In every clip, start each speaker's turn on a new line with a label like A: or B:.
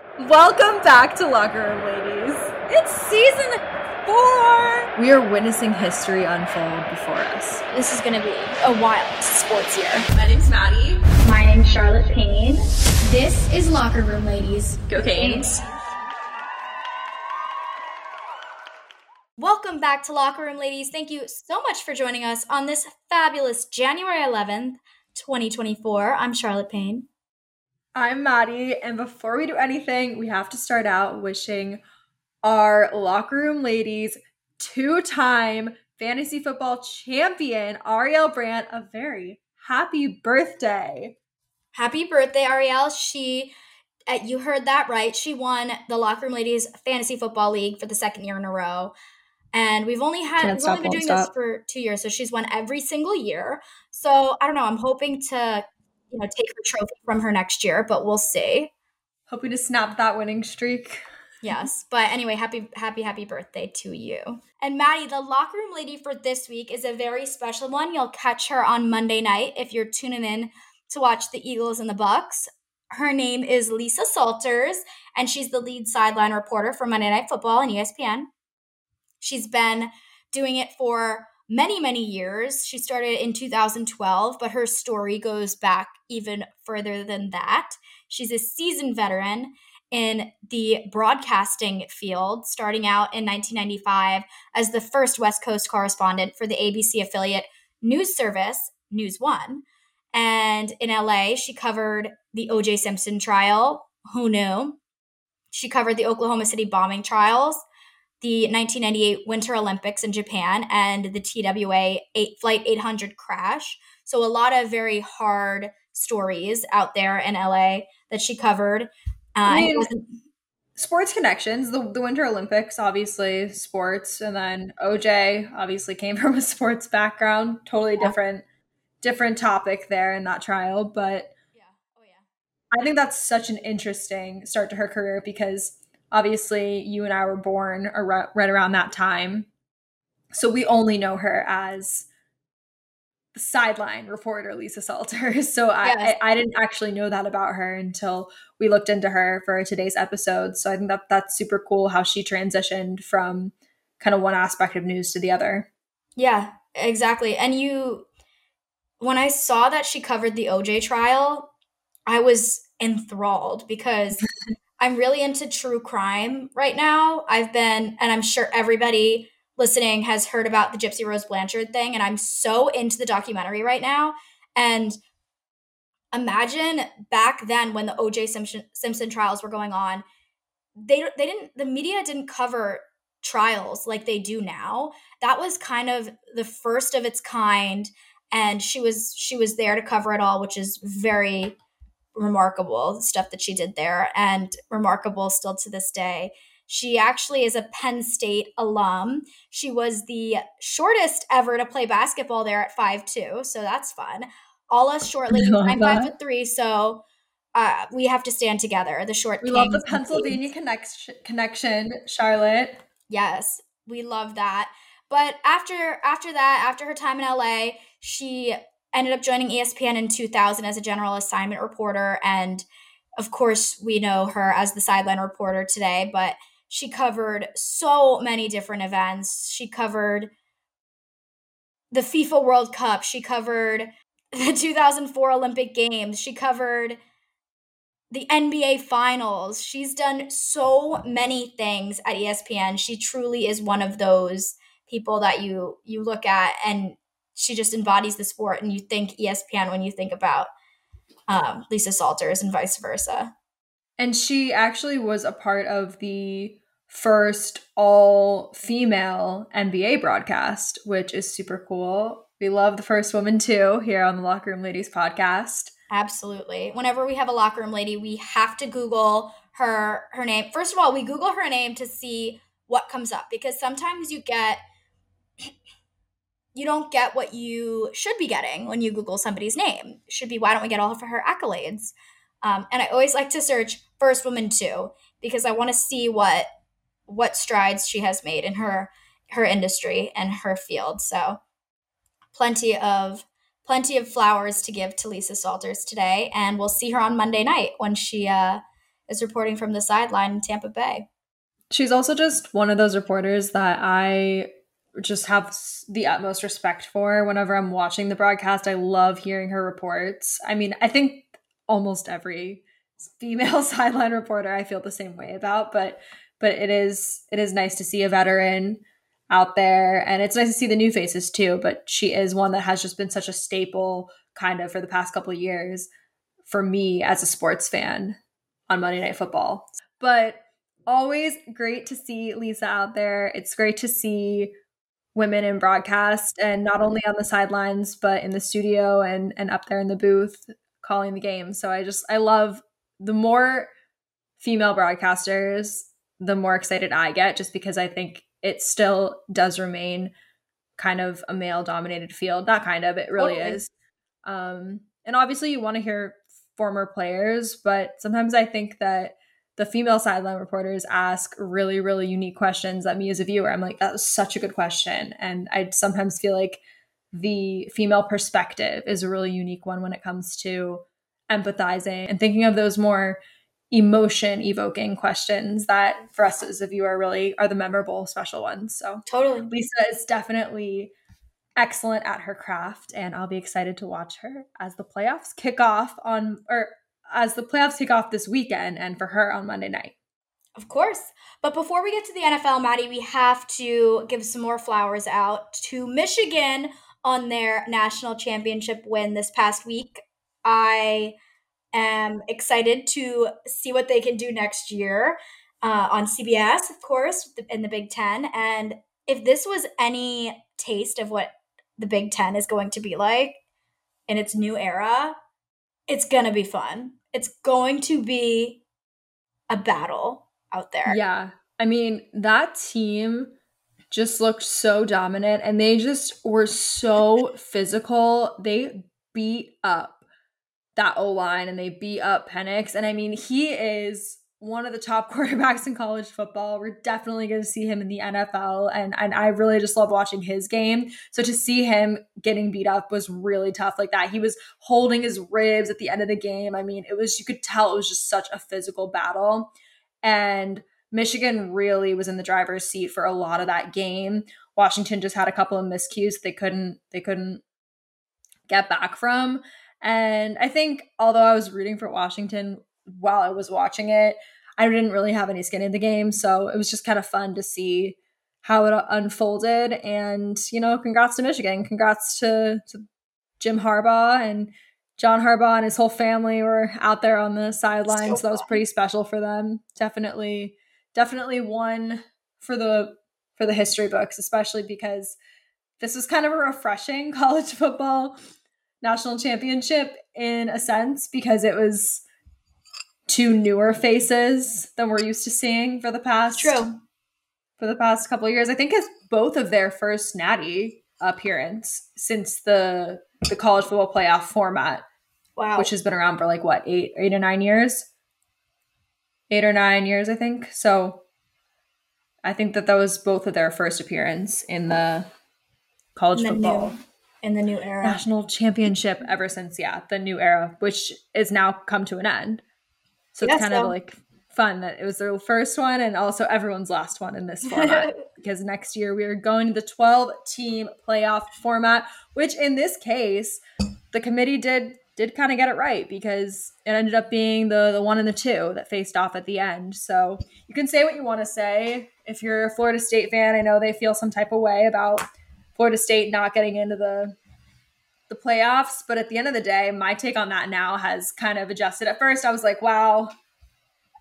A: Welcome back to Locker Room Ladies. It's season four. We are witnessing history unfold before us.
B: This is going to be a wild sports year.
A: My name's Maddie.
C: My name's Charlotte Payne.
B: This is Locker Room Ladies.
A: Go Canes.
B: Welcome back to Locker Room Ladies. Thank you so much for joining us on this fabulous January 11th, 2024. I'm Charlotte Payne.
A: I'm Maddie, and before we do anything, we have to start out wishing our locker room ladies two time fantasy football champion, Ariel Brandt, a very happy birthday.
B: Happy birthday, Ariel. She, uh, you heard that right. She won the Locker Room Ladies Fantasy Football League for the second year in a row. And we've only had
A: Can't
B: we've
A: stop,
B: only been doing this for two years, so she's won every single year. So I don't know. I'm hoping to, you know, take her trophy from her next year, but we'll see.
A: Hoping to snap that winning streak.
B: Yes. But anyway, happy, happy, happy birthday to you. And Maddie, the locker room lady for this week is a very special one. You'll catch her on Monday night if you're tuning in to watch the Eagles and the Bucs. Her name is Lisa Salters, and she's the lead sideline reporter for Monday Night Football and ESPN. She's been doing it for many, many years. She started in 2012, but her story goes back even further than that. She's a seasoned veteran in the broadcasting field, starting out in 1995 as the first West Coast correspondent for the ABC affiliate news service, News One. And in LA, she covered the OJ Simpson trial. Who knew? She covered the Oklahoma City bombing trials, the 1998 Winter Olympics in Japan, and the TWA 8, Flight 800 crash. So, a lot of very hard stories out there in LA that she covered. Uh,
A: I mean, sports connections the, the winter olympics obviously sports and then oj obviously came from a sports background totally
B: Yeah.
A: different different topic there in that trial but
B: yeah. Oh, yeah.
A: i think that's such an interesting start to her career because obviously you and i were born ar- right around that time so we only know her as the sideline reporter lisa salters so I,
B: Yes.
A: I i didn't actually know that about her until we looked into her for today's episode so i think that that's super cool how she transitioned from kind of one aspect of news to the other
B: Yeah, exactly. And you, when I saw that she covered the OJ trial, I was enthralled because I'm really into true crime right now. I've been, and I'm sure everybody listening has heard about the Gypsy Rose Blanchard thing, and I'm so into the documentary right now. And imagine back then when the OJ Simpson, Simpson trials were going on, they they didn't the media didn't cover trials like they do now that was kind of the first of its kind and she was she was there to cover it all which is very remarkable stuff that she did there and remarkable still to this day. She actually is a penn state alum. She was the shortest ever to play basketball there at 5'2 so that's fun. All us short ladies i'm
A: that.
B: 5'3 so uh, we have to stand together the short
A: we love the pennsylvania connection connection charlotte.
B: Yes, we love that. But after after that, after her time in LA, she ended up joining ESPN in 2000 as a general assignment reporter and of course, we know her as the sideline reporter today, but she covered so many different events. She covered the FIFA World Cup, she covered the 2004 Olympic Games, she covered the NBA finals. She's done so many things at ESPN. She truly is one of those people that you you look at and she just embodies the sport and you think ESPN when you think about um, Lisa Salters and vice versa.
A: And she actually was a part of the first all female NBA broadcast, which is super cool. We love the first woman too here on the Locker Room Ladies podcast.
B: Absolutely. Whenever we have a locker room lady, we have to Google her her name. First of all, we Google her name to see what comes up because sometimes you get you don't get what you should be getting when you Google somebody's name. It should be why don't we get all of her accolades? Um, and I always like to search first woman too because I want to see what what strides she has made in her her industry and her field. So plenty of plenty of flowers to give to Lisa Salters today, and we'll see her on Monday night when she uh, is reporting from the sideline in Tampa Bay.
A: She's also just one of those reporters that I just have the utmost respect for whenever I'm watching the broadcast. I love hearing her reports. I mean, I think almost every female sideline reporter I feel the same way about, but but it is it is nice to see a veteran out there and it's nice to see the new faces too, but she is one that has just been such a staple kind of for the past couple of years for me as a sports fan on Monday Night Football. But always great to see Lisa out there. It's great to see women in broadcast and not only on the sidelines but in the studio and and up there in the booth calling the game. So I just I love the more female broadcasters, the more excited I get just because I think it still does remain kind of a male dominated field. Not kind of, it really totally. is. Um and obviously you want to hear former players, but sometimes I think that the female sideline reporters ask really, really unique questions that me as a viewer, I'm like, that was such a good question. And I sometimes feel like the female perspective is a really unique one when it comes to empathizing and thinking of those more emotion evoking questions that for us as a viewer really are the memorable special ones. So
B: totally.
A: Lisa is definitely excellent at her craft and I'll be excited to watch her as the playoffs kick off on or as the playoffs kick off this weekend and for her on Monday night.
B: Of course. But before we get to the NFL, Maddie, we have to give some more flowers out to Michigan on their national championship win this past week. I am excited to see what they can do next year uh, on CBS, of course, in the Big Ten. And if this was any taste of what the Big Ten is going to be like in its new era, it's going to be fun it's going to be a battle out there.
A: Yeah. I mean, that team just looked so dominant and they just were so physical. They beat up that O line and they beat up Penix. And I mean, he is one of the top quarterbacks in college football. We're definitely going to see him in the NFL, and and I really just love watching his game. So to see him getting beat up was really tough. Like that, he was holding his ribs at the end of the game. I mean, it was you could tell it was just such a physical battle, and Michigan really was in the driver's seat for a lot of that game. Washington just had a couple of miscues they couldn't they couldn't get back from. And I think although I was rooting for Washington while I was watching it. I didn't really have any skin in the game, so it was just kind of fun to see how it uh, unfolded. And you know, congrats to Michigan, congrats to, to Jim Harbaugh and John Harbaugh and his whole family were out there on the sidelines. So, so that was pretty special for them. Definitely, definitely one for the for the history books, especially because this was kind of a refreshing college football national championship in a sense because it was two newer faces than we're used to seeing for the past
B: true
A: for the past couple years. I think it's both of their first natty appearance since the the college football playoff format.
B: Wow.
A: Which has been around for like what, eight eight or nine years? Eight or nine years, I think. So I think that that was both of their first appearance in the college in the football.
B: New, in the new era.
A: National championship ever since, yeah, the new era, which is now come to an end. So it's kind so. of like fun that it was their first one and also everyone's last one in this format because next year we are going to the 12 team playoff format which in this case the committee did did kind of get it right because it ended up being the the one and the two that faced off at the end so you can say what you want to say if you're a Florida State fan I know they feel some type of way about Florida State not getting into the the playoffs. But at the end of the day, my take on that now has kind of adjusted. At first, I was like, wow,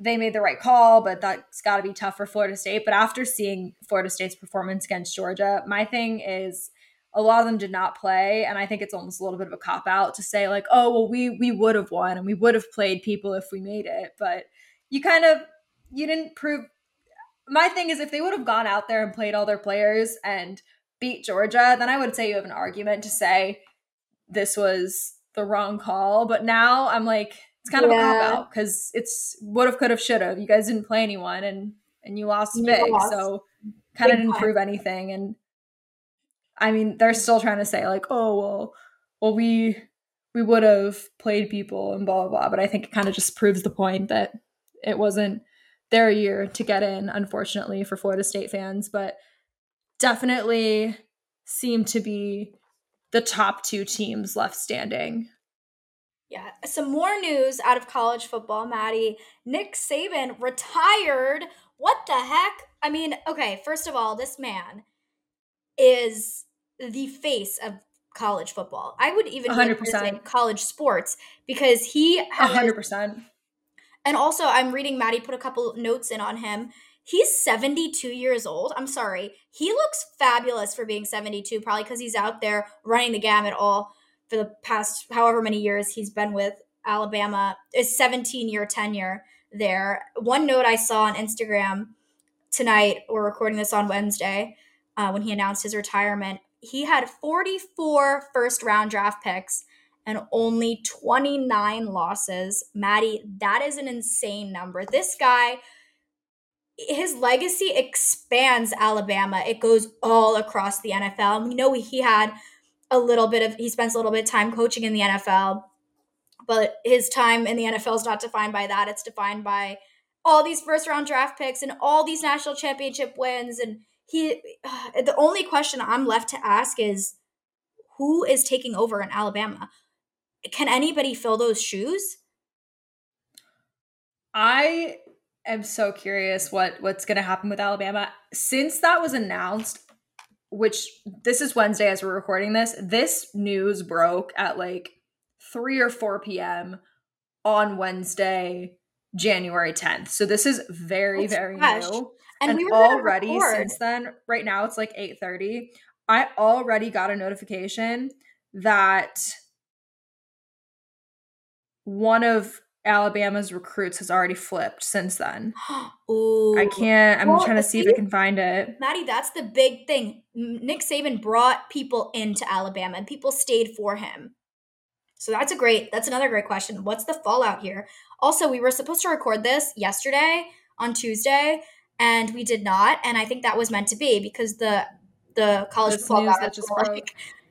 A: they made the right call, but that's got to be tough for Florida State. But after seeing Florida State's performance against Georgia, my thing is a lot of them did not play, and I think it's almost a little bit of a cop out to say like, oh, well, we we would have won and we would have played people if we made it, but you kind of you didn't prove. My thing is, if they would have gone out there and played all their players and beat Georgia, then I would say you have an argument to say this was the wrong call. But now I'm like, it's kind of yeah. a cop out because it's would have, could have, should have. You guys didn't play anyone and and you lost you big, lost. so kind of didn't prove anything. And I mean, they're still trying to say like, oh well, well we we would have played people and blah blah blah. But I think it kind of just proves the point that it wasn't their year to get in, unfortunately, for Florida State fans, but definitely seem to be the top two teams left standing.
B: Yeah, some more news out of college football, Maddie. Nick Saban retired. What the heck? I mean, okay, first of all, this man is the face of college football. I would even 100% college sports because he
A: has 100%.
B: And also, I'm reading Maddie put a couple notes in on him. He's 72 years old. I'm sorry. He looks fabulous for being 72, probably because he's out there running the gamut all for the past however many years he's been with Alabama. his 17 year tenure there. One note I saw on Instagram tonight, we're recording this on Wednesday, uh, when he announced his retirement. He had 44 first round draft picks and only 29 losses. Maddie, that is an insane number. This guy, his legacy expands Alabama. It goes all across the NFL. And We know he had a little bit of, he spends a little bit of time coaching in the NFL, but his time in the NFL is not defined by that. It's defined by all these first round draft picks and all these national championship wins. And he, the only question I'm left to ask is who is taking over in Alabama? can anybody fill those shoes?
A: I am so curious what what's going to happen with Alabama since that was announced which this is Wednesday as we're recording this. This news broke at like 3 or 4 p.m. on Wednesday, January 10th. So this is very it's very fresh. new. And, and we already since then, right now it's like 8:30. I already got a notification that one of Alabama's recruits has already flipped since then. Ooh. I can't. I'm well, trying to see, see if I can find it.
B: Maddie, that's the big thing. Nick Saban brought people into Alabama and people stayed for him. So that's a great, that's another great question. What's the fallout here? Also, we were supposed to record this yesterday on Tuesday and we did not. And I think that was meant to be because the the college this football
A: that just broke.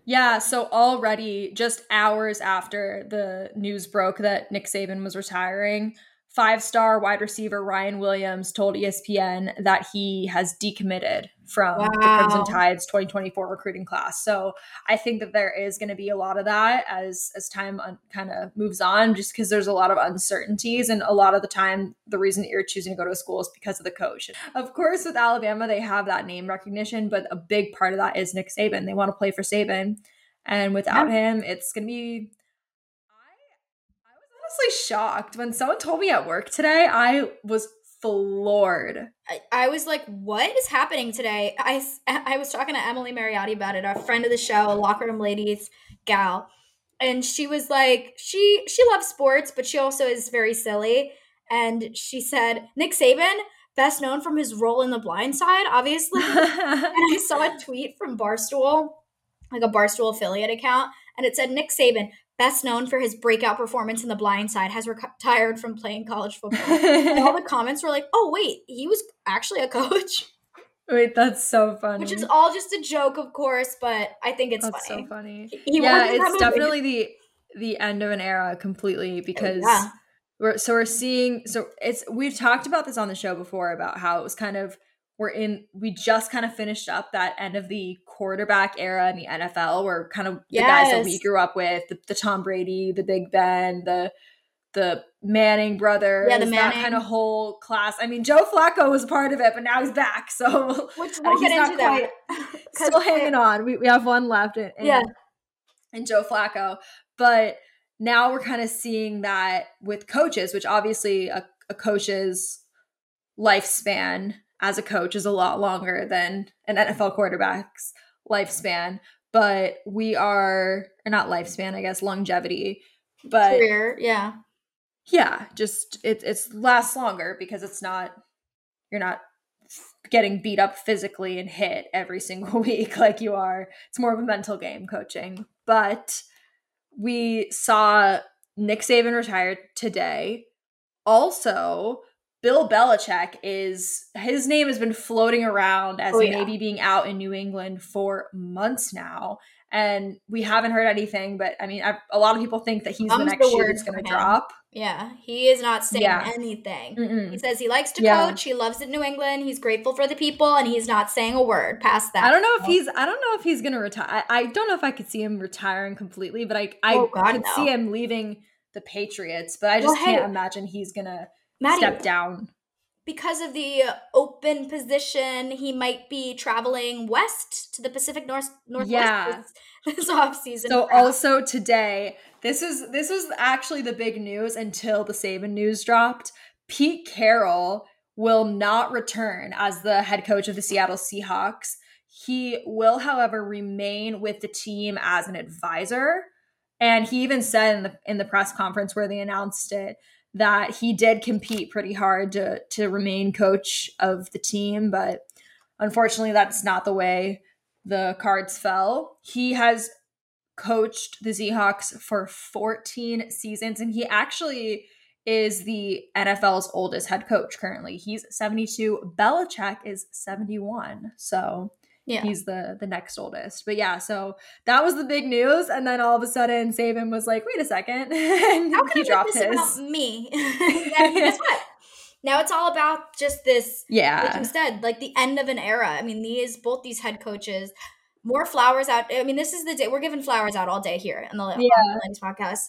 A: Yeah, so already just hours after the news broke that Nick Saban was retiring, five star wide receiver Ryan Williams told ESPN that he has decommitted from wow. the Crimson Tide's 2024 recruiting class. So I think that there is going to be a lot of that as as time un- kind of moves on, just because there's a lot of uncertainties, and a lot of the time the reason that you're choosing to go to a school is because of the coach. Of course, with Alabama, they have that name recognition, but a big part of that is Nick Saban. They want to play for Saban, and without yeah. him, it's going to be honestly shocked when someone told me at work today. I was floored.
B: I, I, was like, what is happening today? I, I was talking to Emily Mariotti about it, a friend of the show, a locker room ladies gal. And she was like, she she loves sports, but she also is very silly. And she said, Nick Saban, best known from his role in the blind side, obviously. and I saw a tweet from Barstool, like a Barstool affiliate account, and it said Nick Saban, best known for his breakout performance in The Blind Side, has retired from playing college football. and all the comments were like, "Oh wait, he was actually a coach."
A: Wait, that's so funny.
B: Which is all just a joke, of course, but I think it's
A: that's
B: funny.
A: so funny. He yeah, it's definitely the the end of an era completely oh, because yeah. we're so we're seeing so it's we've talked about this on the show before about how it was kind of we're in we just kind of finished up that end of the quarterback era in the NFL where kind of yes. the guys that we grew up with, the, the, Tom Brady, the Big Ben, the the Manning brothers, yeah, the Manning. that kind of whole class. I mean, Joe Flacco was part of it, but now he's back, so
B: Which we'll he's not quite
A: still hanging on. We, we have one left, in,
B: yeah,
A: and Joe Flacco, but now we're kind of seeing that with coaches, which obviously a, a coach's lifespan as a coach is a lot longer than an NFL quarterback's lifespan. But we are, or not lifespan, I guess, longevity. But
B: career, yeah.
A: Yeah, just it it's lasts longer because it's not you're not getting beat up physically and hit every single week like you are. It's more of a mental game coaching. But we saw Nick Saban retired today. Also, Bill Belichick is his name has been floating around as oh, yeah. maybe being out in New England for months now, and we haven't heard anything. But I mean, I've, a lot of people think that he's the next shoe that's going to drop.
B: Yeah, he is not saying
A: Yeah.
B: anything.
A: Mm-mm.
B: He says he likes to
A: Yeah.
B: coach. He loves it, in New England. He's grateful for the people, and he's not saying a word past that.
A: I don't know if he's. I don't know if he's gonna retire. I, I don't know if I could see him retiring completely, but I I
B: Oh, God,
A: could
B: no.
A: see him leaving the Patriots. But I
B: Well,
A: just can't
B: hey,
A: imagine he's gonna
B: Maddie,
A: step down.
B: because of the open position, he might be traveling west to the Pacific North Northwest
A: Yeah.
B: this, this off season.
A: So also today, this is this was actually the big news until the Saban news dropped. Pete Carroll will not return as the head coach of the Seattle Seahawks. He will, however, remain with the team as an advisor. And he even said in the in the press conference where they announced it that he did compete pretty hard to to remain coach of the team, but unfortunately that's not the way the cards fell. He has coached the Seahawks for 14 seasons, and he actually is the NFL's oldest head coach currently. He's 72. Belichick is 71. So
B: yeah,
A: he's the the next oldest. But yeah, so that was the big news. And then all of a sudden Saban was like, wait a second. and
B: how can
A: he
B: I
A: dropped
B: this
A: his.
B: about me? and guess what? Now it's all about just this like
A: Yeah.
B: you said, like the end of an era. I mean, these both these head coaches, more flowers out. I mean, this is the day we're giving flowers out all day here in the
A: Yeah.
B: on the podcast.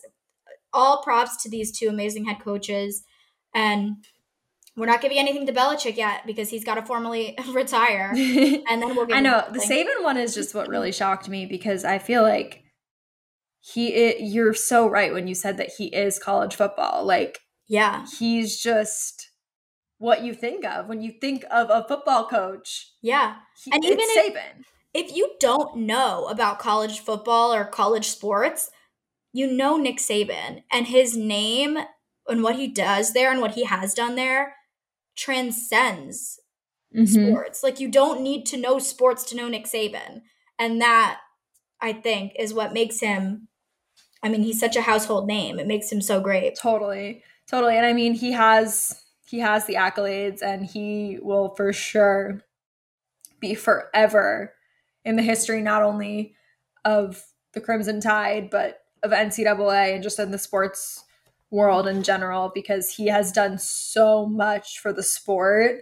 B: All props to these two amazing head coaches, and we're not giving anything to Belichick yet because he's got to formally retire, and then we'll. Give
A: I know the. Saban one is just what really shocked me because I feel like he. you're so right when you said that he is college football. Like
B: Yeah,
A: he's just what you think of when you think of a football coach.
B: yeah.
A: He,
B: And even if-
A: Saban.
B: If you don't know about college football or college sports, you know Nick Saban and his name and what he does there and what he has done there transcends
A: Mhm.
B: sports. Like you don't need to know sports to know Nick Saban. And that I think is what makes him I mean, he's such a household name. It makes him so great.
A: Totally, totally. And I mean, he has he has the accolades, and he will for sure be forever in the history not only of the Crimson Tide, but of NCAA and just in the sports world in general, because he has done so much for the sport.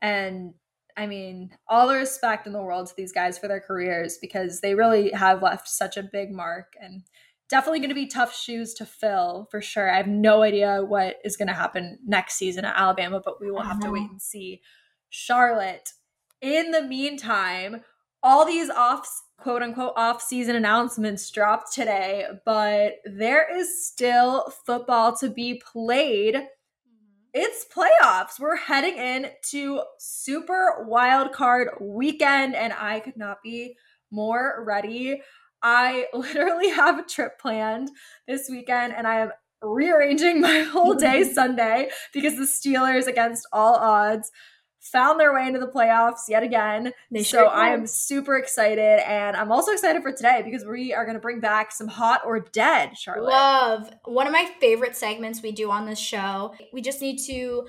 A: And I mean, all the respect in the world to these guys for their careers because they really have left such a big mark and definitely going to be tough shoes to fill for sure. I have no idea what is going to happen next season at Alabama, but we will have to wait and see. Charlotte, in the meantime, all these off quote unquote off season announcements dropped today, but there is still football to be played. Mm-hmm. It's playoffs. We're heading in to super wild card weekend, and I could not be more ready. I literally have a trip planned this weekend, and I am rearranging my whole day Sunday because the Steelers, against all odds, found their way into the playoffs yet again.
B: They
A: so
B: sure
A: I am super excited, and I'm also excited for today because we are going to bring back some hot or dead, Charlotte.
B: Love. One of my favorite segments we do on this show. We just need to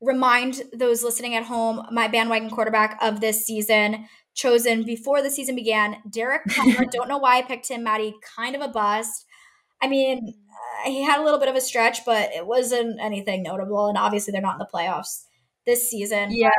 B: remind those listening at home my bandwagon quarterback of this season, chosen before the season began, Derek Carr. Don't know why I picked him, Maddie. Kind of a bust. I mean, uh, he had a little bit of a stretch, but it wasn't anything notable. And obviously, they're not in the playoffs this season.
A: Yeah,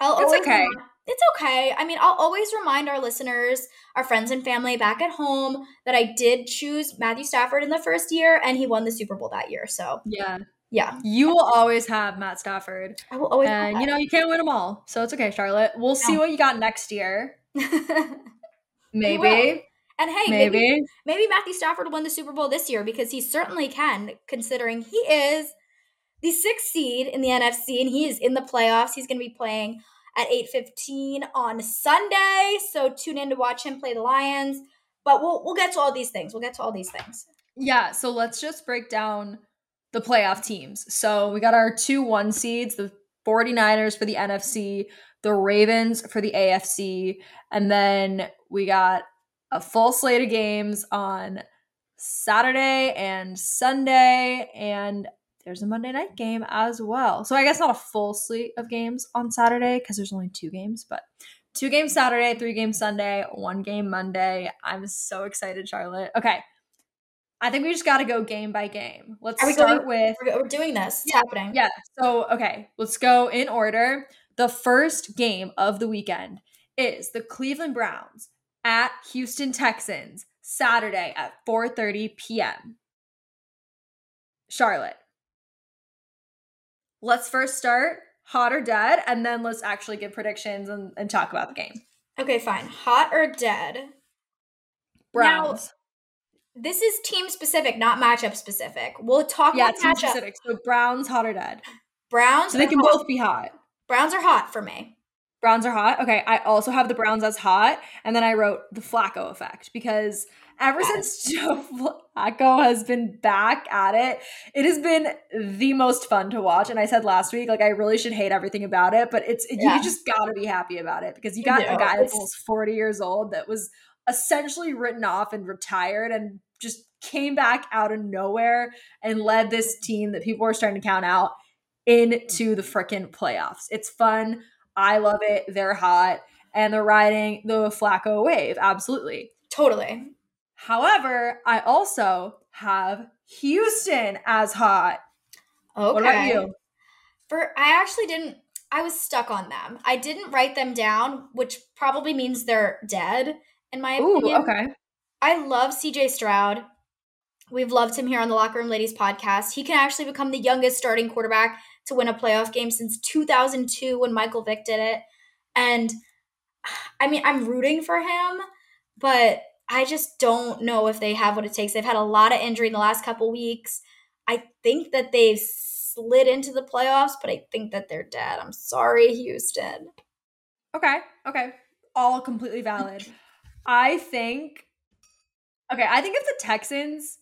B: I'll
A: It's
B: always
A: okay.
B: remi- it's okay. I mean, I'll always remind our listeners, our friends and family back at home that I did choose Matthew Stafford in the first year and he won the Super Bowl that year. So,
A: yeah.
B: yeah.
A: You will always have Matt Stafford,
B: I will always
A: and you know you can't win them all, so it's okay, Charlotte. We'll see what you got next year. Maybe,
B: and hey, maybe.
A: maybe.
B: maybe Matthew Stafford will win the Super Bowl this year because he certainly can considering he is the 6th seed in the NFC and he is in the playoffs. He's going to be playing at 8:15 on Sunday, so tune in to watch him play the Lions. But we'll we'll get to all these things. We'll get to all these things.
A: Yeah, so let's just break down the playoff teams. So we got our two one seeds, the 49ers for the NFC, the Ravens for the AFC, and then we got a full slate of games on Saturday and Sunday, and there's a Monday night game as well. So I guess not a full slate of games on Saturday because there's only two games, but two games Saturday, three games Sunday, one game Monday. I'm so excited, Charlotte. Okay. I think we just got to go game by game. Let's
B: we
A: start
B: going-
A: with
B: We're, we're doing this. It's
A: Yeah,
B: happening.
A: yeah. So, okay, let's go in order. The first game of the weekend is the Cleveland Browns at Houston Texans Saturday at 4:30 p.m. Charlotte. Let's first start hot or dead and then let's actually give predictions and, and talk about the game.
B: Okay, fine. Hot or dead?
A: Browns.
B: This is team specific, not matchup specific. We'll talk
A: yeah,
B: about
A: team
B: matchup.
A: specific. So Browns hot or dead.
B: Browns.
A: So they can
B: hot.
A: both be hot.
B: Browns are hot for me.
A: Browns are hot. Okay, I also have the Browns as hot, and then I wrote the Flacco effect because ever since Joe Flacco has been back at it, it has been the most fun to watch. And I said last week, like I really should hate everything about it, but it's
B: Yeah.
A: you just gotta be happy about it because you got a guy that's almost forty years old that was essentially written off and retired and just came back out of nowhere and led this team that people were starting to count out into the freaking playoffs. It's fun. I love it. They're hot and they're riding the Flacco wave. Absolutely.
B: Totally.
A: However, I also have Houston as hot.
B: Okay.
A: What about you?
B: For I actually didn't. I was stuck on them. I didn't write them down, which probably means they're dead, in my
A: Ooh,
B: opinion.
A: okay.
B: I love CJ Stroud. We've loved him here on the Locker Room Ladies podcast. He can actually become the youngest starting quarterback to win a playoff game since 2002 when Michael Vick did it. And I mean, I'm rooting for him, but I just don't know if they have what it takes. They've had a lot of injury in the last couple weeks. I think that they've slid into the playoffs, but I think that they're dead. I'm sorry, Houston.
A: Okay. Okay. All completely valid. I think okay, I think if the Texans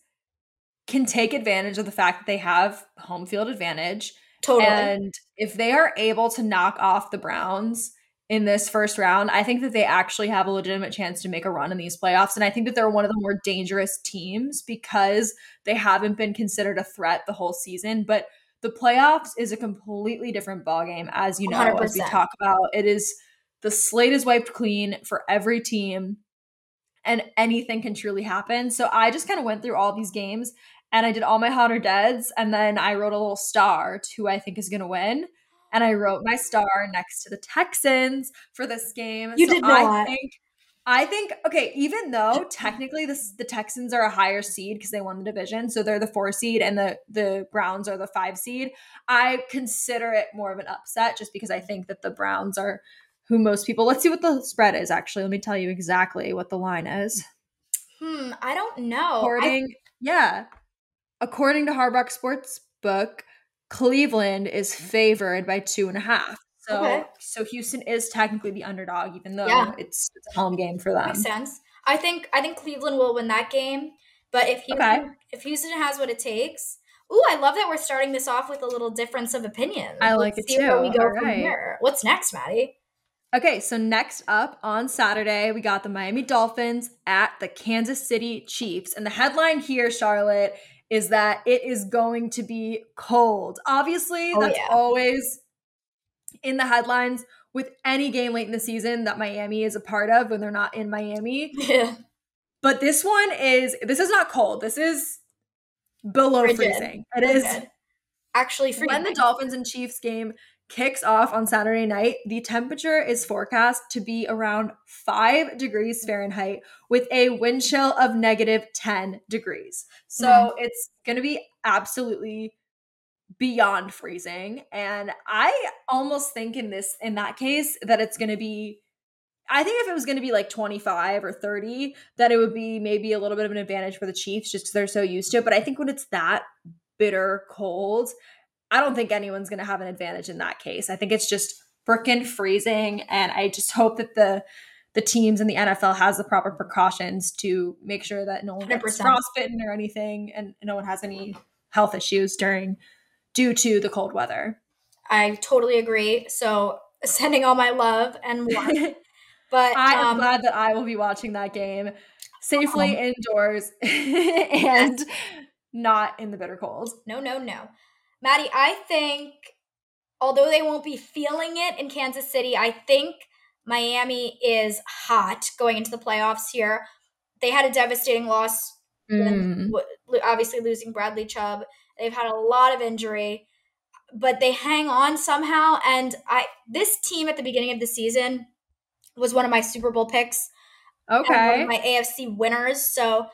A: can take advantage of the fact that they have home field advantage
B: Totally.
A: and if they are able to knock off the Browns in this first round, I think that they actually have a legitimate chance to make a run in these playoffs. And I think that they're one of the more dangerous teams because they haven't been considered a threat the whole season. But the playoffs is a completely different ballgame, as you know, as we talk about. It is the slate is wiped clean for every team, and anything can truly happen. So I just kind of went through all these games and I did all my hot or deads, and then I wrote a little star to who I think is going to win. And I wrote my star next to the Texans for this game.
B: You
A: so
B: did
A: I think I think okay, even though technically this the Texans are a higher seed because they won the division, so they're the four seed and the the Browns are the five seed. I consider it more of an upset just because I think that the Browns are who most people. Let's see what the spread is actually. Let me tell you exactly what the line is.
B: hmm, I don't know. I-
A: yeah, according to Hard Rock Sportsbook, Cleveland is favored by two and a half. So,
B: Okay.
A: so Houston is technically the underdog, even though
B: Yeah.
A: it's, it's a home game for them.
B: Makes sense. I think I think Cleveland will win that game, but if Houston,
A: Okay.
B: if Houston has what it takes, ooh, I love that we're starting this off with a little difference of opinion.
A: I like
B: Let's
A: it
B: see where
A: too.
B: we go
A: All
B: from
A: right.
B: here. What's next, Maddie?
A: Okay, so next up on Saturday, we got the Miami Dolphins at the Kansas City Chiefs. And the headline here, Charlotte, is that it is going to be cold. Obviously,
B: Oh,
A: that's
B: yeah.
A: always in the headlines with any game late in the season that Miami is a part of when they're not in Miami.
B: Yeah,
A: But this one is this is not cold. This is below freezing. It is
B: actually free.
A: when the Dolphins and Chiefs game kicks off on Saturday night, the temperature is forecast to be around 5 degrees Fahrenheit with a wind chill of negative 10 degrees. So
B: Mhm.
A: it's going to be absolutely beyond freezing and I almost think in this in that case that it's going to be I think if it was going to be like 25 or 30 that it would be maybe a little bit of an advantage for the Chiefs just cuz they're so used to it, but I think when it's that bitter cold, I don't think anyone's going to have an advantage in that case. I think it's just freaking freezing and I just hope that the the teams in the NFL has the proper precautions to make sure that no one gets
B: 100%.
A: frostbitten or anything and no one has any health issues during due to the cold weather.
B: I totally agree. So sending all my love and warmth. But
A: I am
B: um,
A: glad that I will be watching that game safely indoors and not in the bitter cold.
B: No, no, no. Maddie, I think although they won't be feeling it in Kansas City, I think Miami is hot going into the playoffs here. They had a devastating loss
A: Mm.
B: obviously losing Bradley Chubb. They've had a lot of injury, but they hang on somehow. And I this team at the beginning of the season was one of my Super Bowl picks
A: Okay.
B: of my AFC winners. So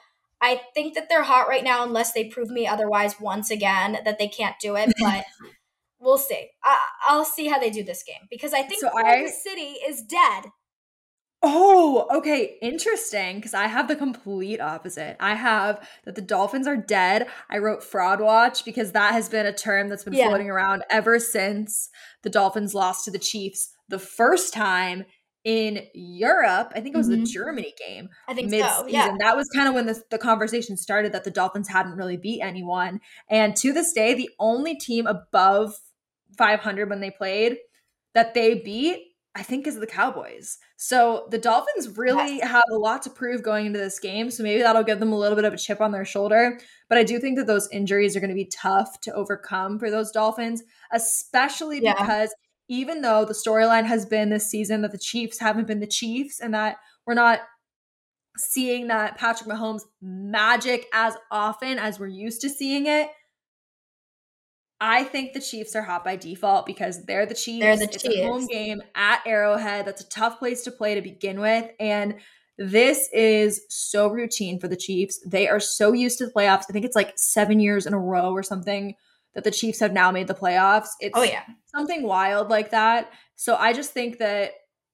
B: I think that they're hot right now, unless they prove me otherwise once again that they can't do it. But we'll see. I, I'll see how they do this game because I think
A: So I-
B: City is dead.
A: Oh, okay. Interesting. Because I have the complete opposite. I have that the Dolphins are dead. I wrote fraud watch because that has been a term that's been
B: Yeah.
A: floating around ever since the Dolphins lost to the Chiefs the first time in Europe. I think it was
B: Mhm.
A: the Germany game.
B: I think
A: mid
B: so. Yeah.
A: That was kind of when the, the conversation started that the Dolphins hadn't really beat anyone. And to this day, the only team above 500 when they played that they beat, I think, is the Cowboys. So the Dolphins really
B: Yes.
A: have a lot to prove going into this game. So maybe that'll give them a little bit of a chip on their shoulder. But I do think that those injuries are going to be tough to overcome for those Dolphins, especially
B: Yeah.
A: because even though the storyline has been this season that the Chiefs haven't been the Chiefs and that we're not seeing that Patrick Mahomes magic as often as we're used to seeing it. I think the Chiefs are hot by default because they're the Chiefs.
B: They're the
A: it's a home game at Arrowhead. That's a tough place to play to begin with. And this is so routine for the Chiefs. They are so used to the playoffs. I think it's like seven years in a row or something that the Chiefs have now made the playoffs. It's
B: Oh yeah.
A: something wild like that. So I just think that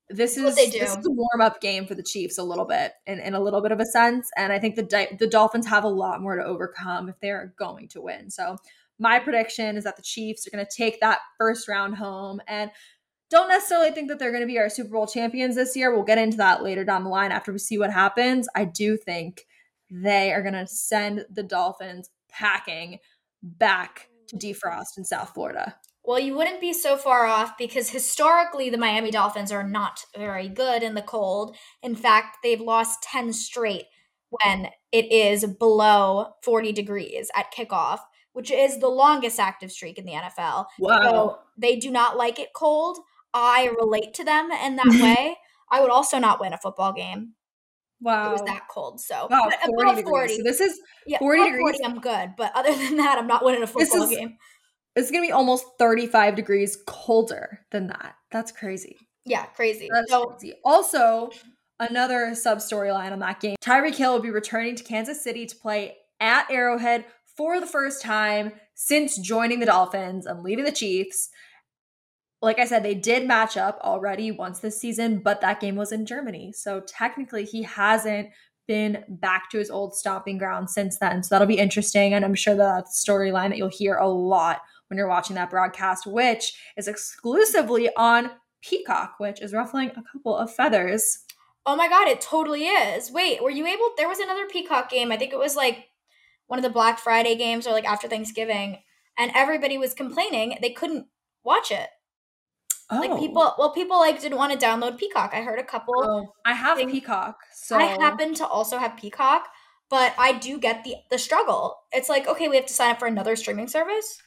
A: this is
B: they
A: this is a warm up game for the Chiefs a little bit in, in a little bit of a sense. And I think the Di- the Dolphins have a lot more to overcome if they're going to win. So my prediction is that the Chiefs are going to take that first round home and don't necessarily think that they're going to be our Super Bowl champions this year. We'll get into that later down the line after we see what happens. I do think they are going to send the Dolphins packing back to defrost in South Florida.
B: Well, you wouldn't be so far off because historically the Miami Dolphins are not very good in the cold. In fact, they've lost 10 straight when it is below 40 degrees at kickoff, which is the longest active streak in the NFL.
A: Wow.
B: So they do not like it cold. I relate to them in that way. I would also not win a football game
A: Wow.
B: it was that cold. So
A: Wow,
B: but
A: 40
B: above
A: degrees.
B: 40,
A: So this is
B: yeah,
A: 40 degrees.
B: 40, I'm good. But other than that, I'm not winning a
A: This
B: football
A: is-
B: game.
A: it's going to be almost 35 degrees colder than that. That's crazy.
B: Yeah, crazy.
A: That's
B: so
A: crazy. Also, another sub storyline on that game. Tyreek Hill will be returning to Kansas City to play at Arrowhead for the first time since joining the Dolphins and leaving the Chiefs. Like I said, they did match up already once this season, but that game was in Germany. So technically, he hasn't been back to his old stomping ground since then. So that'll be interesting. And I'm sure a storyline that you'll hear a lot when you're watching that broadcast, which is exclusively on Peacock, which is ruffling a couple of feathers.
B: Oh my god, it totally is. Wait, were you able there was another Peacock game. I think it was like one of the Black Friday games or like after Thanksgiving, and everybody was complaining they couldn't watch it.
A: Oh,
B: Like people well, people like didn't want to download Peacock. I heard a couple
A: Oh, I have
B: thing-
A: Peacock, so
B: I happen to also have Peacock, but I do get the the struggle. It's like, okay, we have to sign up for another streaming service.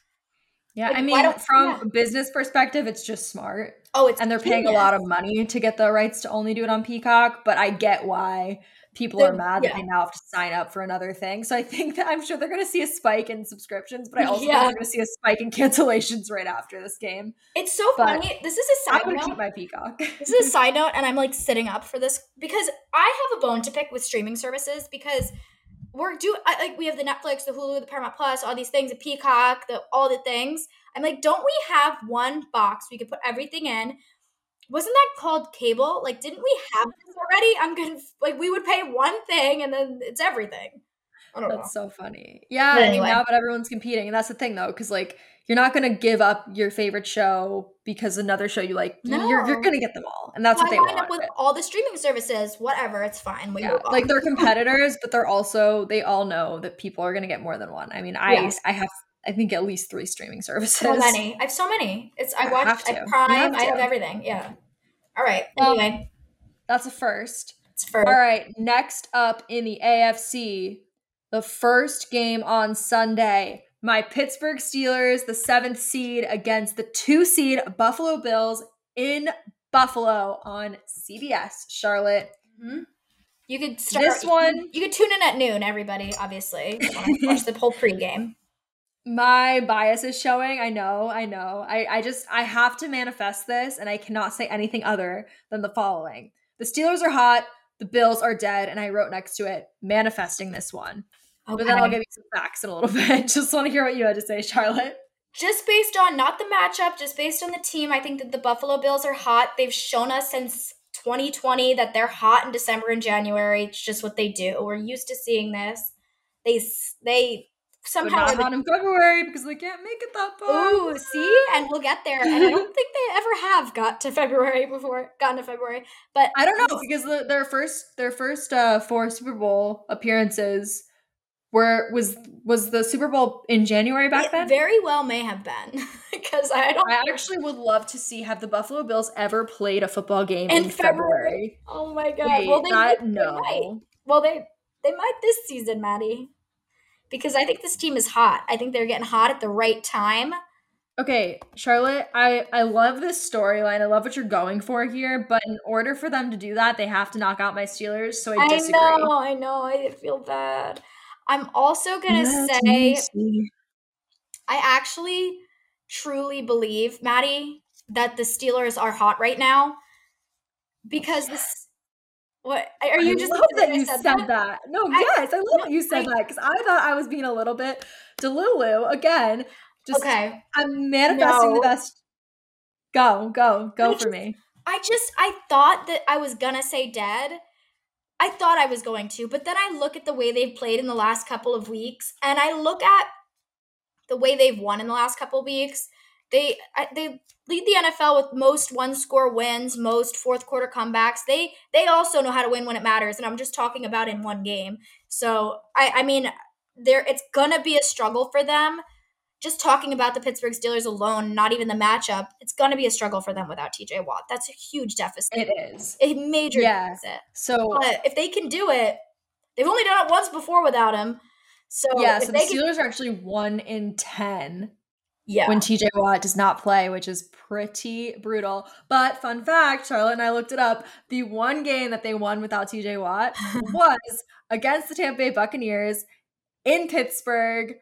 A: yeah.
B: like,
A: I mean, from
B: yeah.
A: business perspective, it's just smart,
B: Oh, it's
A: and they're paying a lot of money to get the rights to only do it on Peacock. But I get why people
B: They're-
A: are mad that
B: yeah.
A: they now have to sign up for another thing. So I think that I'm sure they're going to see a spike in subscriptions, but I also
B: Yeah.
A: think they're going to see a spike in cancellations right after this game.
B: It's so
A: But
B: funny. This is a
A: I'm
B: side
A: to
B: note.
A: keep my Peacock.
B: This is a side note, and I'm like sitting up for this because I have a bone to pick with streaming services because we're do I, like we have the Netflix, the Hulu, the Paramount Plus, all these things, the Peacock, the all the things. I'm like, don't we have one box we could put everything in? Wasn't that called cable? Like, didn't we have mm-hmm. this already? I'm gonna like we would pay one thing and then it's everything. I don't know.
A: That's so funny. Yeah, I mean
B: anyway.
A: now, but everyone's competing, and that's the thing though, because like you're not gonna give up your favorite show because another show you like. You're you're gonna get them all, and that's
B: Why
A: what they
B: wind
A: want.
B: up with all the streaming services? Whatever, it's fine. We
A: yeah, like they're competitors, but they're also they all know that people are gonna get more than one. I mean, I
B: Yes.
A: I have I think at least three streaming services.
B: So many. I have so many. It's I watch I have Prime.
A: have
B: I have everything. Yeah. All right. Anyway,
A: That's a first.
B: it's for
A: All right, next up in the AFC, the first game on Sunday. My Pittsburgh Steelers, the seventh seed, against the two seed Buffalo Bills in Buffalo on CBS. Charlotte,
B: Mhm. You could start
A: This one-
B: You could tune in at noon, everybody. Obviously, watch the whole pregame.
A: My bias is showing. I know, I know. I, I just I have to manifest this and I cannot say anything other than the following. The Steelers are hot, the Bills are dead, and I wrote next to it, manifesting this one. But then I'll give you some facts in a little bit. Just want to hear what you had to say, Charlotte.
B: just based on not the matchup, just based on the team, I think that the Buffalo Bills are hot. They've shown us since 2020 that they're hot in December and January. It's just what they do. We're used to seeing this. They s- they
A: But
B: somehow
A: not hot in February because they can't make it that far.
B: Ooh, see, and we'll get there. And I don't think they ever have got to February before, gotten to February. But
A: I don't know because the, their first their first uh, four Super Bowl appearances were was was the Super Bowl in January back
B: it
A: then.
B: very well may have been because I don't.
A: I actually would love to see have the Buffalo Bills ever played a football game in,
B: In
A: February.
B: February? oh my god!
A: Wait,
B: well, they,
A: that
B: they might.
A: no.
B: Well, they they might this season, Maddie, because I think this team is hot. I think they're getting hot at the right time.
A: Okay, Charlotte, I I love this storyline. I love what you're going for here, but in order for them to do that, they have to knock out my Steelers. So I disagree.
B: I know, I know. I feel bad. I'm also gonna say I actually truly believe, Maddie, that the Steelers are hot right now because this. What are you
A: I
B: just
A: love that you said, that? No,
B: I-
A: yes, I love that you said
B: I-
A: that because I thought I was being a little bit delulu again. Just
B: Okay,
A: I'm manifesting
B: No.
A: the best. Go, go, go
B: I
A: for
B: just-
A: me.
B: I just I thought that I was gonna say dead. I thought I was going to, but then I look at the way they've played in the last couple of weeks, and I look at the way they've won in the last couple of weeks. They they lead the NFL with most one score wins, most fourth quarter comebacks. They they also know how to win when it matters, and I'm just talking about in one game. So I I mean, there it's gonna be a struggle for them. Just talking about the Pittsburgh Steelers alone, not even the matchup, it's gonna be a struggle for them without TJ Watt. That's a huge deficit,
A: It is.
B: a major
A: Yeah.
B: deficit.
A: So
B: But if they can do it, they've only done it once before without him. So
A: yeah, so the
B: they can,
A: Steelers are actually one in ten
B: yeah,
A: when TJ Watt does not play, which is pretty brutal. But fun fact, Charlotte and I looked it up. The one game that they won without TJ Watt was against the Tampa Bay Buccaneers in Pittsburgh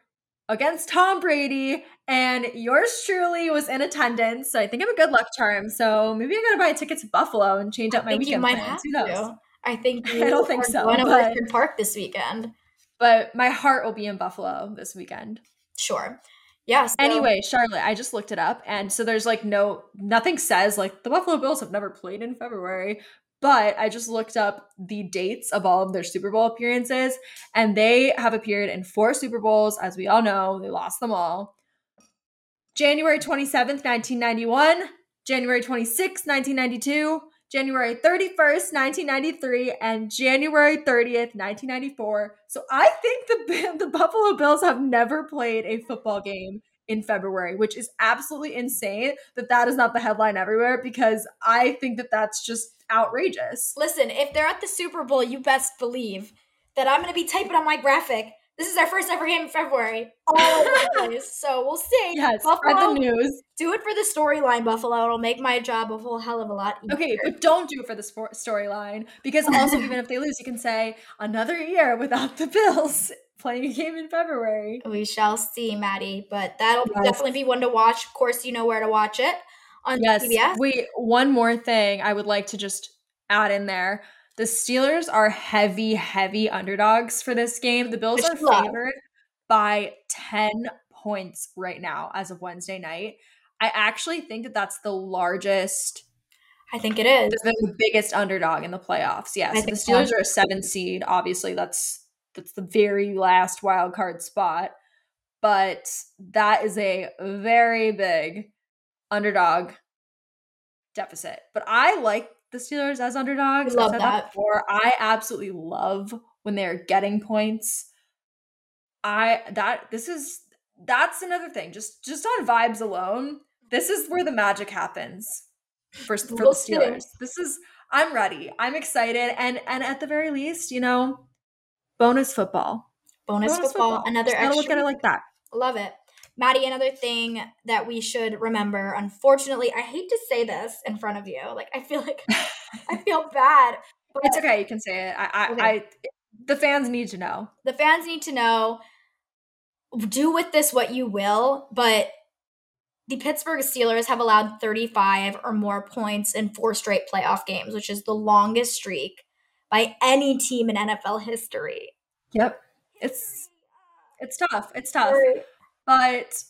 A: against Tom Brady. And yours truly was in attendance. So I think I'm a good luck charm. So maybe I gotta buy a ticket to Buffalo and change up
B: I
A: my
B: think you
A: weekend
B: might
A: plans.
B: have
A: Who knows?
B: to. I think
A: I don't think so,
B: Going to Orchard Park this weekend.
A: But my heart will be in Buffalo this weekend.
B: Sure. Yeah. so-
A: Anyway, Charlotte, I just looked it up, and so there's like no nothing says like the Buffalo Bills have never played in February, but I just looked up the dates of all of their Super Bowl appearances, and they have appeared in four Super Bowls, as we all know. They lost them all. January 27th, 1991, January 26th, 1992, January 31st, 1993, and January 30th, 1994. So I think the the Buffalo Bills have never played a football game in February, which is absolutely insane that that is not the headline everywhere because I think that that's just outrageous.
B: listen, if they're at the Super Bowl, you best believe that I'm going to be typing on my graphic. This is our first ever game in February, all over the place. So we'll see.
A: Yes, spread the news.
B: do it for the storyline, Buffalo. It'll make my job a whole hell of a lot easier.
A: Okay, but don't do it for the sport storyline because also even if they lose, you can say another year without the Bills playing a game in February.
B: We shall see, Maddie. But that'll
A: Yes.
B: definitely be one to watch. Of course, you know where to watch it on
A: Yes.
B: CBS.
A: Wait, one more thing I would like to just add in there. The Steelers are heavy, heavy underdogs for this game. The Bills are favored by 10 points right now as of Wednesday night. I actually think that that's the largest,
B: I think it is.
A: the biggest underdog in the playoffs. Yeah, so the
B: think so.
A: Steelers are a seven seed. Obviously, that's that's the very last wild card spot. But that is a very big underdog deficit. But I like the Steelers as underdogs.
B: Love
A: I've said
B: that.
A: before. I absolutely love when they're getting points. I that this is that's another thing. Just just on vibes alone, this is where the magic happens for for the. Steelers. This is I'm ready. I'm excited, and and at the very least, you know, bonus football.
B: Bonus, football, another
A: Just gotta look at it like that.
B: Love it. Maddie, another thing that we should remember, unfortunately, I hate to say this in front of you. Like, I feel like I feel bad.
A: But It's okay. You can say it. I, I,
B: Okay.
A: I the fans need to know.
B: the fans need to know do with this what you will, but the Pittsburgh Steelers have allowed 35 or more points in four straight playoff games, which is the longest streak by any team in NFL history.
A: Yep. It's it's tough. It's tough. But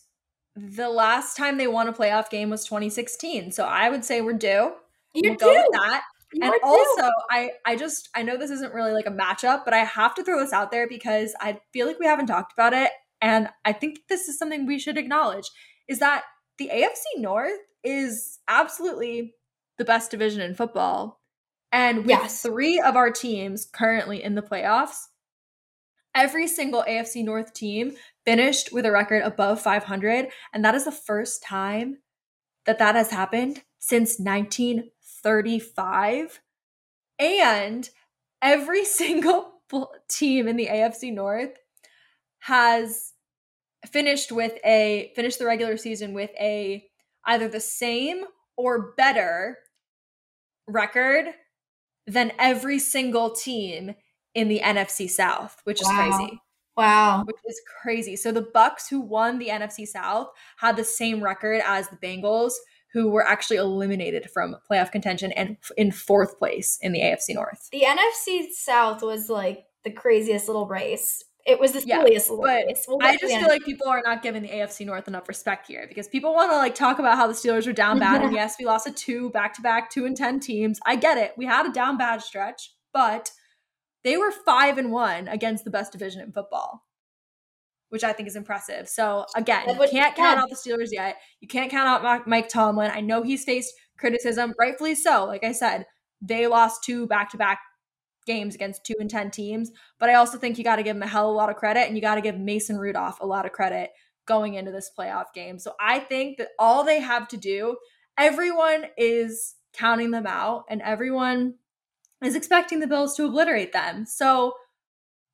A: the last time they won a playoff game was 2016. So I would say we're due.
B: You
A: we'll go with
B: do.
A: that.
B: You
A: and
B: due.
A: also, I I just I know this isn't really like a matchup, but I have to throw this out there because I feel like we haven't talked about it, and I think this is something we should acknowledge is that the AFC North is absolutely the best division in football, and with
B: Yes.
A: three of our teams currently in the playoffs, every single AFC North team finished with a record above 500, and that is the first time that that has happened since 1935. And every single team in the AFC North has finished with a finished the regular season with a either the same or better record than every single team in the NFC South, which is
B: Wow.
A: crazy
B: Wow.
A: which is crazy. So the Bucs who won the NFC South had the same record as the Bengals who were actually eliminated from playoff contention and in fourth place in the AFC North.
B: The NFC South was like the craziest little race. It was the
A: Yeah,
B: silliest little
A: but
B: race. We'll
A: I just feel like people are not giving the AFC North enough respect here because people want to like talk about how the Steelers were down bad and yes, we lost a two back-to-back 2 and 10 teams. I get it. We had a down bad stretch, but they were 5 and 1 against the best division in football. Which I think is impressive. So again, you can't count out the Steelers yet. You can't count out Mike Tomlin. I know he's faced criticism, rightfully so. Like I said, they lost two back-to-back games against two and 10 teams. But I also think you got to give him a hell of a lot of credit and you got to give Mason Rudolph a lot of credit going into this playoff game. So I think that all they have to do, everyone is counting them out and everyone is expecting the Bills to obliterate them. So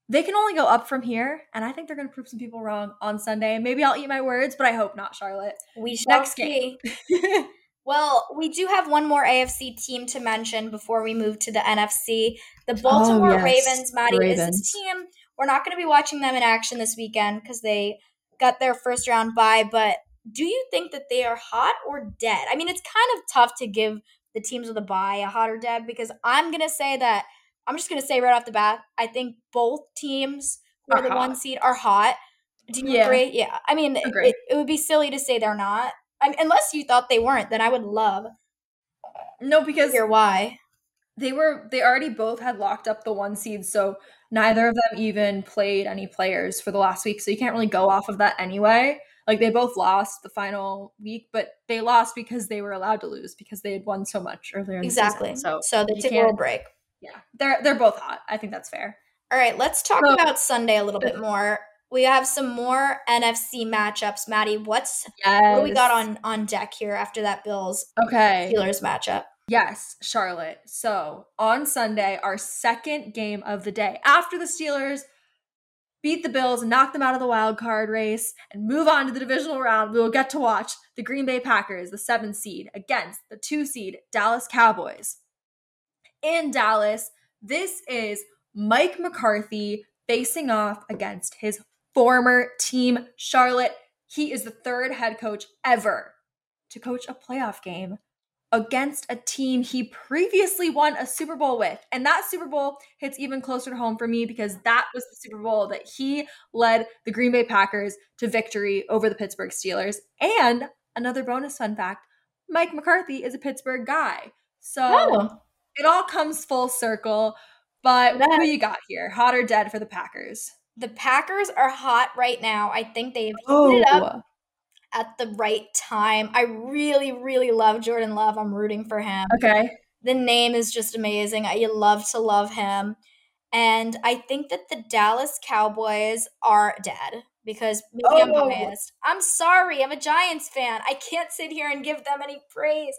A: they can only go up from here. And I think they're going to prove some people wrong on Sunday. Maybe I'll eat my words, but I hope not, Charlotte.
B: we shall
A: Next game.
B: Well, we do have one more AFC team to mention before we move to the NFC. The oh, Baltimore
A: Oh, yes.
B: Ravens, Maddie, is
A: Ravens.
B: this team. We're not going to be watching them in action this weekend because they got their first round bye. But do you think that they are hot or dead? I mean, it's kind of tough to give the teams with a bye a hotter deb, because I'm to say that I'm just to say right off the bat, I think both teams who are,
A: Are
B: the one seed are hot. Do you
A: Yeah.
B: agree? Yeah. I mean, it, it would be silly to say they're not. I mean, unless you thought they weren't, then I would love
A: no, because
B: hear why.
A: they were they already both had locked up the one seed so neither of them even played any players for the last week so you can't really go off of that anyway like they both lost the final week but they lost because they were allowed to lose because they had won so much earlier in
B: Exactly.
A: the season
B: So,
A: so
B: they take a little break.
A: yeah they're they're both hot i think that's fair
B: All right, let's talk
A: So-
B: about Sunday a little bit more. We have some more NFC matchups. Maddie, what's
A: yes
B: what we got on on deck here after that Bills
A: okay
B: Steelers matchup?
A: Yes, Charlotte. So on Sunday, our second game of the day, after the Steelers beat the Bills and knock them out of the wild card race and move on to the divisional round, we will get to watch the Green Bay Packers, the seven seed, against the two seed Dallas Cowboys. In Dallas, this is Mike McCarthy facing off against his former team, Charlotte. He is the third head coach ever to coach a playoff game against a team he previously won a Super Bowl with. And that Super Bowl hits even closer to home for me because that was the Super Bowl that he led the Green Bay Packers to victory over the Pittsburgh Steelers. And another bonus fun fact Mike McCarthy is a Pittsburgh guy. So
B: Oh,
A: it all comes full circle. But
B: That-
A: who you got here? Hot or dead for the Packers?
B: the Packers are hot right now. I think they've heated
A: Oh.
B: up at the right time. I really, really love Jordan Love. I'm rooting for him.
A: okay.
B: The name is just amazing. I love to love him. And I think that the Dallas Cowboys are dead because maybe I'm
A: Oh.
B: biased. I'm sorry. I'm a Giants fan. I can't sit here and give them any praise.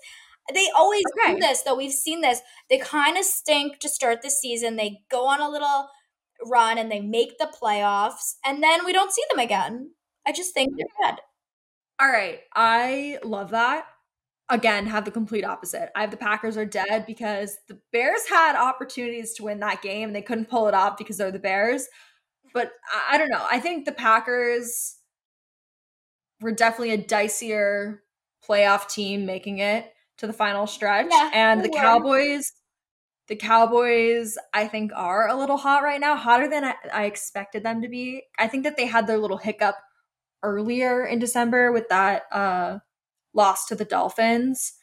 B: They always
A: Okay.
B: do this, though. We've seen this. They kind of stink to start the season. They go on a little run and they make the playoffs, and then we don't see them again. I just think they're dead.
A: All right. I love that. again have the complete opposite. I have the Packers are dead because the Bears had opportunities to win that game and they couldn't pull it off because they're the Bears. But I, I don't know. I think the Packers were definitely a dicier playoff team making it to the final stretch.
B: Yeah,
A: and the. Cowboys, the Cowboys, I think, are a little hot right now, hotter than I, I expected them to be. I think that they had their little hiccup earlier in December with that uh loss to the Dolphins.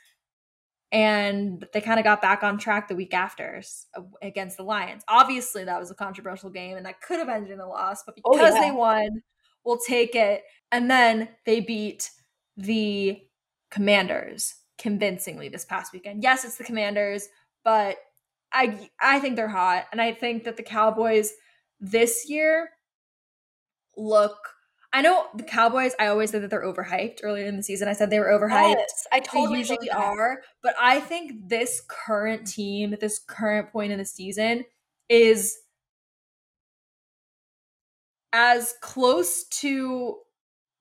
A: And they kind of got back on track the week after against the Lions. Obviously, that was a controversial game and that could have ended in a loss, but
B: Oh,
A: because
B: yeah.
A: they won, we'll take it. And then they beat the Commanders convincingly this past weekend. Yes, it's the Commanders, but I I think they're hot, and I think that the Cowboys this year look. I know the Cowboys. I always said that they're overhyped. Earlier in the season, I said they were overhyped.
B: Yes, I totally
A: they usually are, but I think this current team, at this current point in the season, is as close to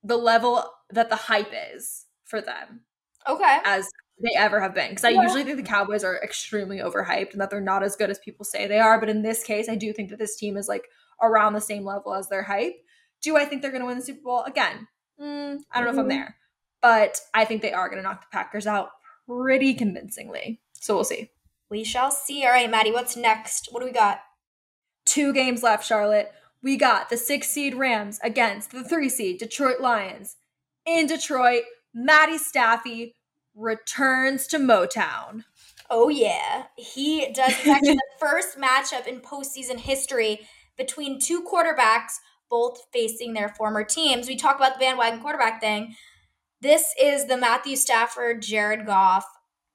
A: the level that the hype is for them
B: Okay.
A: as they ever have been. Because I
B: Yeah.
A: usually think the Cowboys are extremely overhyped and that they're not as good as people say they are. But in this case, I do think that this team is like around the same level as their hype. Do I think they're going to win the Super Bowl again? Mm, I don't know if I'm
B: Mhm.
A: there, but I think they are going to knock the Packers out pretty convincingly. So we'll see.
B: We shall see. All right, Maddie, what's next? What do we got?
A: Two games left, Charlotte. We got the six seed Rams against the three seed Detroit Lions. In Detroit, Maddie Staffy returns to Motown.
B: Oh yeah, he does. It's actually the first matchup in postseason history between two quarterbacks, both facing their former teams. We talk about the bandwagon quarterback thing. This is the Matthew Stafford, Jared Goff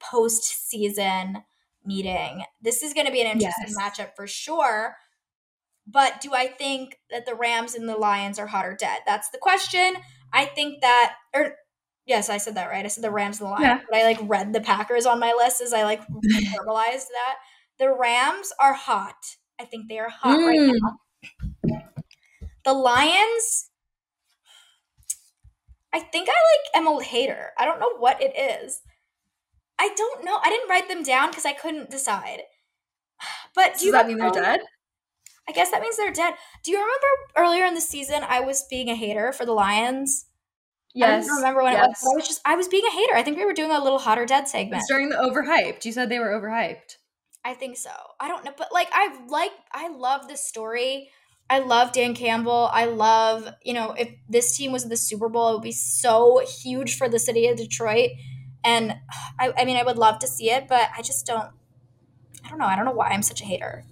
B: postseason meeting. This is going to be an interesting
A: Yes.
B: matchup for sure. But do I think that the Rams and the Lions are hot or dead? That's the question. I think that, or yes, I said that right. I said the Rams and the Lions,
A: Yeah.
B: but I like read the Packers on my list as I like verbalized that. The Rams are hot. I think they are hot right
A: Mm.
B: now. The Lions, I think I like am a hater. I don't know what it is. I don't know. I didn't write them down because I couldn't decide. But do
A: Does
B: you
A: that mean they're dead?
B: I guess that means they're dead. Do you remember earlier in the season I was being a hater for the Lions? Yes. I don't remember when it was. But I was just I was being a hater. I think we were doing a little hot or dead segment.
A: During the overhyped. You said they were overhyped.
B: I think so. I don't know, but like I like I love this story. I love Dan Campbell. I love, you know, if this team was in the Super Bowl, it would be so huge for the city of Detroit. And I, I mean, I would love to see it, but I just don't. I don't know. I don't know why I'm such a hater.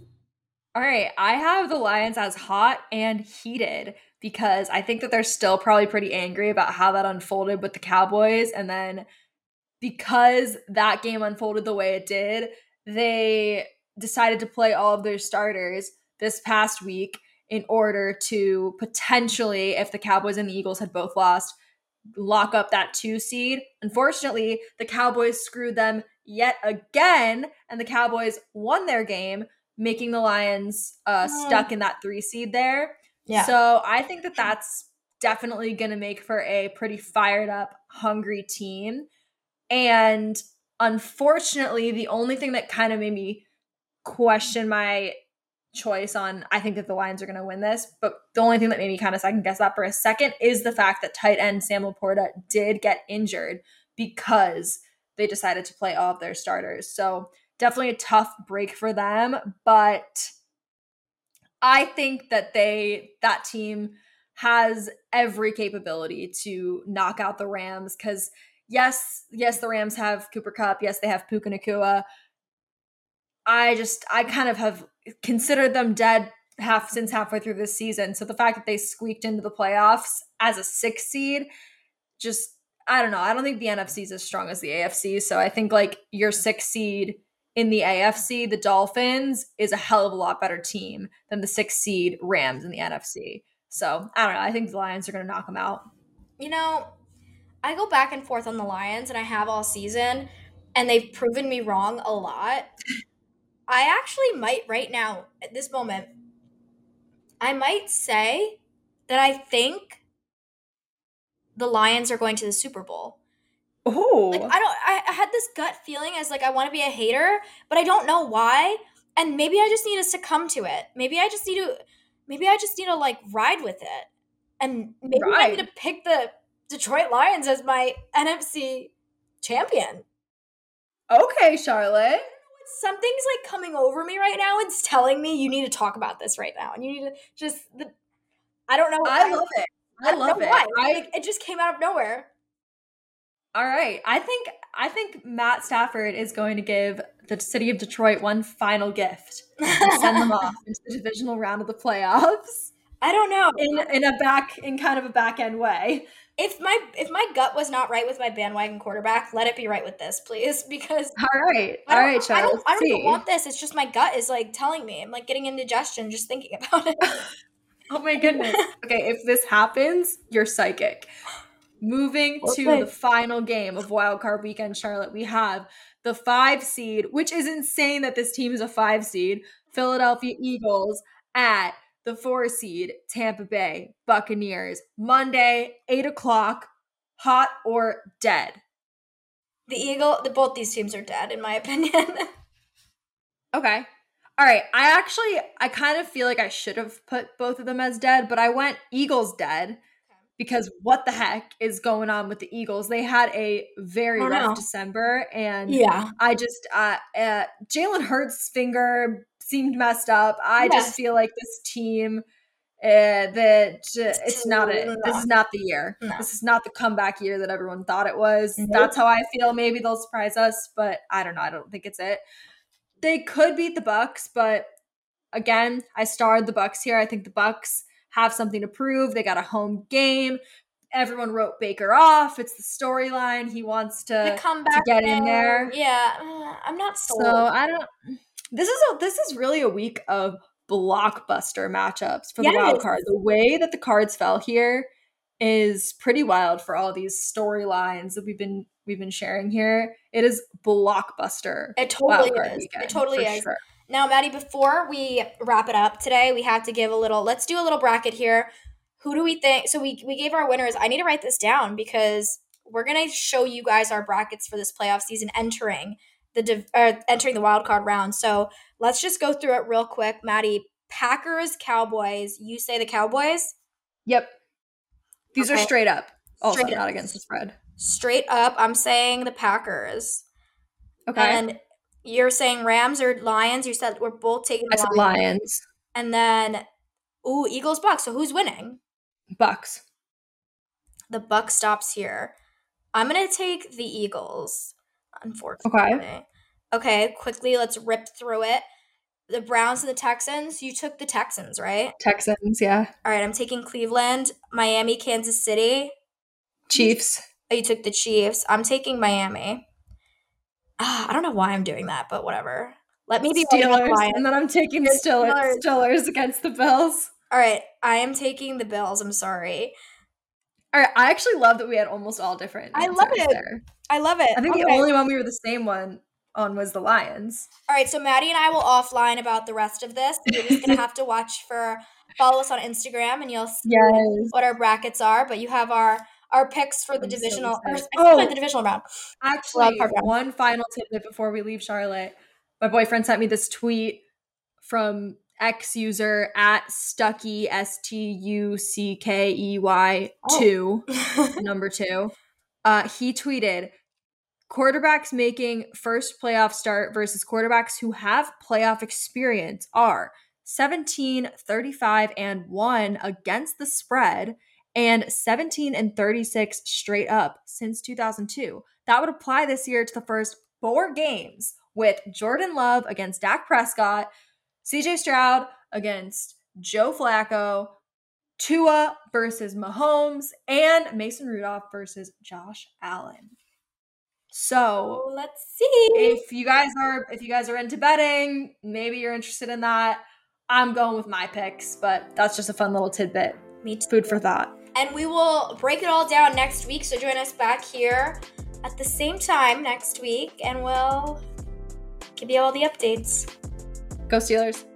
A: All right, I have the Lions as hot and heated because I think that they're still probably pretty angry about how that unfolded with the Cowboys. And then because that game unfolded the way it did, they decided to play all of their starters this past week in order to potentially, if the Cowboys and the Eagles had both lost, lock up that two seed. Unfortunately, the Cowboys screwed them yet again, and the Cowboys won their game, making the Lions uh,
B: Oh.
A: stuck in that three seed there. So I think that that's definitely going to make for a pretty fired up, hungry team. And unfortunately, the only thing that kind of made me question my choice on I think that the Lions are going to win this, but the only thing that made me kind of second guess that for a second is the fact that tight end Sam LaPorta did get injured because they decided to play all of their starters. So definitely a tough break for them, but I think that they that team has every capability to knock out the Rams because yes, yes, the Rams have Cooper Kupp. Yes, they have Puka Nacua. I just I kind of have considered them dead half since halfway through this season. So the fact that they squeaked into the playoffs as a six seed, just I don't know. I don't think the NFC is as strong as the AFC. So I think like your six seed in the AFC, the Dolphins is a hell of a lot better team than the six seed Rams in the NFC. So I don't know. I think the Lions are going to knock them out.
B: You know, I go back and forth on the Lions, and I have all season, and they've proven me wrong a lot. I actually might right now, at this moment, I might say that I think the Lions are going to the Super Bowl.
A: Oh,
B: Like I don't I, I had this gut feeling as like I want to be a hater, but I don't know why. And maybe I just need to succumb to it. Maybe I just need to maybe I just need to like ride with it. And maybe I need to pick the Detroit Lions as my NFC champion.
A: okay, Charlotte.
B: Something's like coming over me right now. It's telling me you need to talk about this right now. And you need to just the I don't know.
A: I love it. I love it.
B: why.
A: I
B: Like, it just came out of nowhere.
A: all right. I think I think Matt Stafford is going to give the city of Detroit one final gift and send them off into the divisional round of the playoffs
B: I don't know.
A: in in a back in kind of a back end way.
B: If my if my gut was not right with my bandwagon quarterback, let it be right with this, please. Because
A: All right,
B: I
A: all
B: don't, I
A: Charlotte.
B: don't, I don't even want this. It's just my gut is like telling me. I'm like getting indigestion just thinking about it.
A: Oh my goodness. Okay, if this happens, you're psychic. Moving to the final game of Wild Card Weekend, Charlotte, we have the five seed, which is insane that this team is a five seed, Philadelphia Eagles at the four seed, Tampa Bay Buccaneers. Monday, eight o'clock, hot or dead.
B: The Eagle, the both these teams are dead, in my opinion.
A: Okay. All right. I actually, I kind of feel like I should have put both of them as dead, but I went Eagles dead because what the heck is going on with the Eagles? They had a very
B: Oh,
A: rough
B: no.
A: December, and
B: yeah.
A: I just, uh, uh Jalen Hurts' finger seemed messed up. I
B: Yes.
A: just feel like this team. Uh, that uh, it's not it.
B: too
A: This is not the year.
B: No.
A: This is not the comeback year that everyone thought it was.
B: Nope.
A: That's how I feel. Maybe they'll surprise us, but I don't know. I don't think it's it they could beat the Bucs but again i starred the Bucs here i think the Bucs have something to prove they got a home game everyone wrote baker off it's the storyline he wants
B: The
A: to
B: comeback
A: get in there.
B: Yeah, uh, I'm not sold.
A: so i don't this is a this is really a week of blockbuster matchups for the wild card the way that the cards fell here is pretty wild for all these storylines that we've been we've been sharing here it is blockbuster
B: it totally is. It totally is.
A: sure.
B: Now, Maddie, before we wrap it up today, we have to give a little. Let's do a little bracket here. Who do we think? So we we gave our winners. I need to write this down because we're gonna show you guys our brackets for this playoff season entering the div, uh, entering the wild card round. So let's just go through it real quick, Maddie. Packers, Cowboys. You say the Cowboys.
A: Yep. These are straight up. Also
B: Straight up.
A: not against the spread.
B: Straight up, I'm saying the Packers.
A: Okay.
B: And you're saying Rams or Lions. You said we're both taking
A: I said
B: Lions.
A: Lions.
B: And then, ooh, Eagles, Bucs. So who's winning?
A: Bucs.
B: The Buck stops here. I'm gonna take the Eagles. Unfortunately. Okay. Okay, quickly, let's rip through it. The Browns and the Texans. You took the Texans, right?
A: Texans, yeah.
B: All right. I'm taking Cleveland, Miami, Kansas City.
A: Chiefs.
B: Oh, you took the Chiefs. I'm taking Miami. Ah, I don't know why I'm doing that, but whatever. Let me be wrong about the
A: Steelers. And then I'm taking the. Steelers.
B: Steelers
A: against the Bills.
B: All right, I am taking the Bills. I'm sorry.
A: All right. I actually love that we had almost all different.
B: I love it.
A: There.
B: I love it.
A: I think the only one we were the same one on was the Lions.
B: All right, so Maddie and I will offline about the rest of this. You're just gonna have to watch for follow us on Instagram, and you'll see
A: Yes.
B: what our brackets are. But you have our our picks for the
A: I'm so
B: divisional. or,
A: Oh.
B: the divisional round.
A: Actually, one final tidbit before we leave Charlotte. My boyfriend sent me this tweet from X user at Stucky S T U C K E Y
B: Oh.
A: two number two. Uh, he tweeted quarterbacks making first playoff start versus quarterbacks who have playoff experience are 17, 35, and 1 against the spread and 17 and 36 straight up since 2002. That would apply this year to the first four games with Jordan Love against Dak Prescott, CJ Stroud against Joe Flacco, Tua versus Mahomes, and Mason Rudolph versus Josh Allen. So
B: let's see.
A: if you guys are if you guys are into betting, maybe you're interested in that. I'm going with my picks, but that's just a fun little tidbit.
B: Me too.
A: Food for thought.
B: And we will break it all down next week. So join us back here at the same time next week, and we'll give you all the updates.
A: Go Steelers.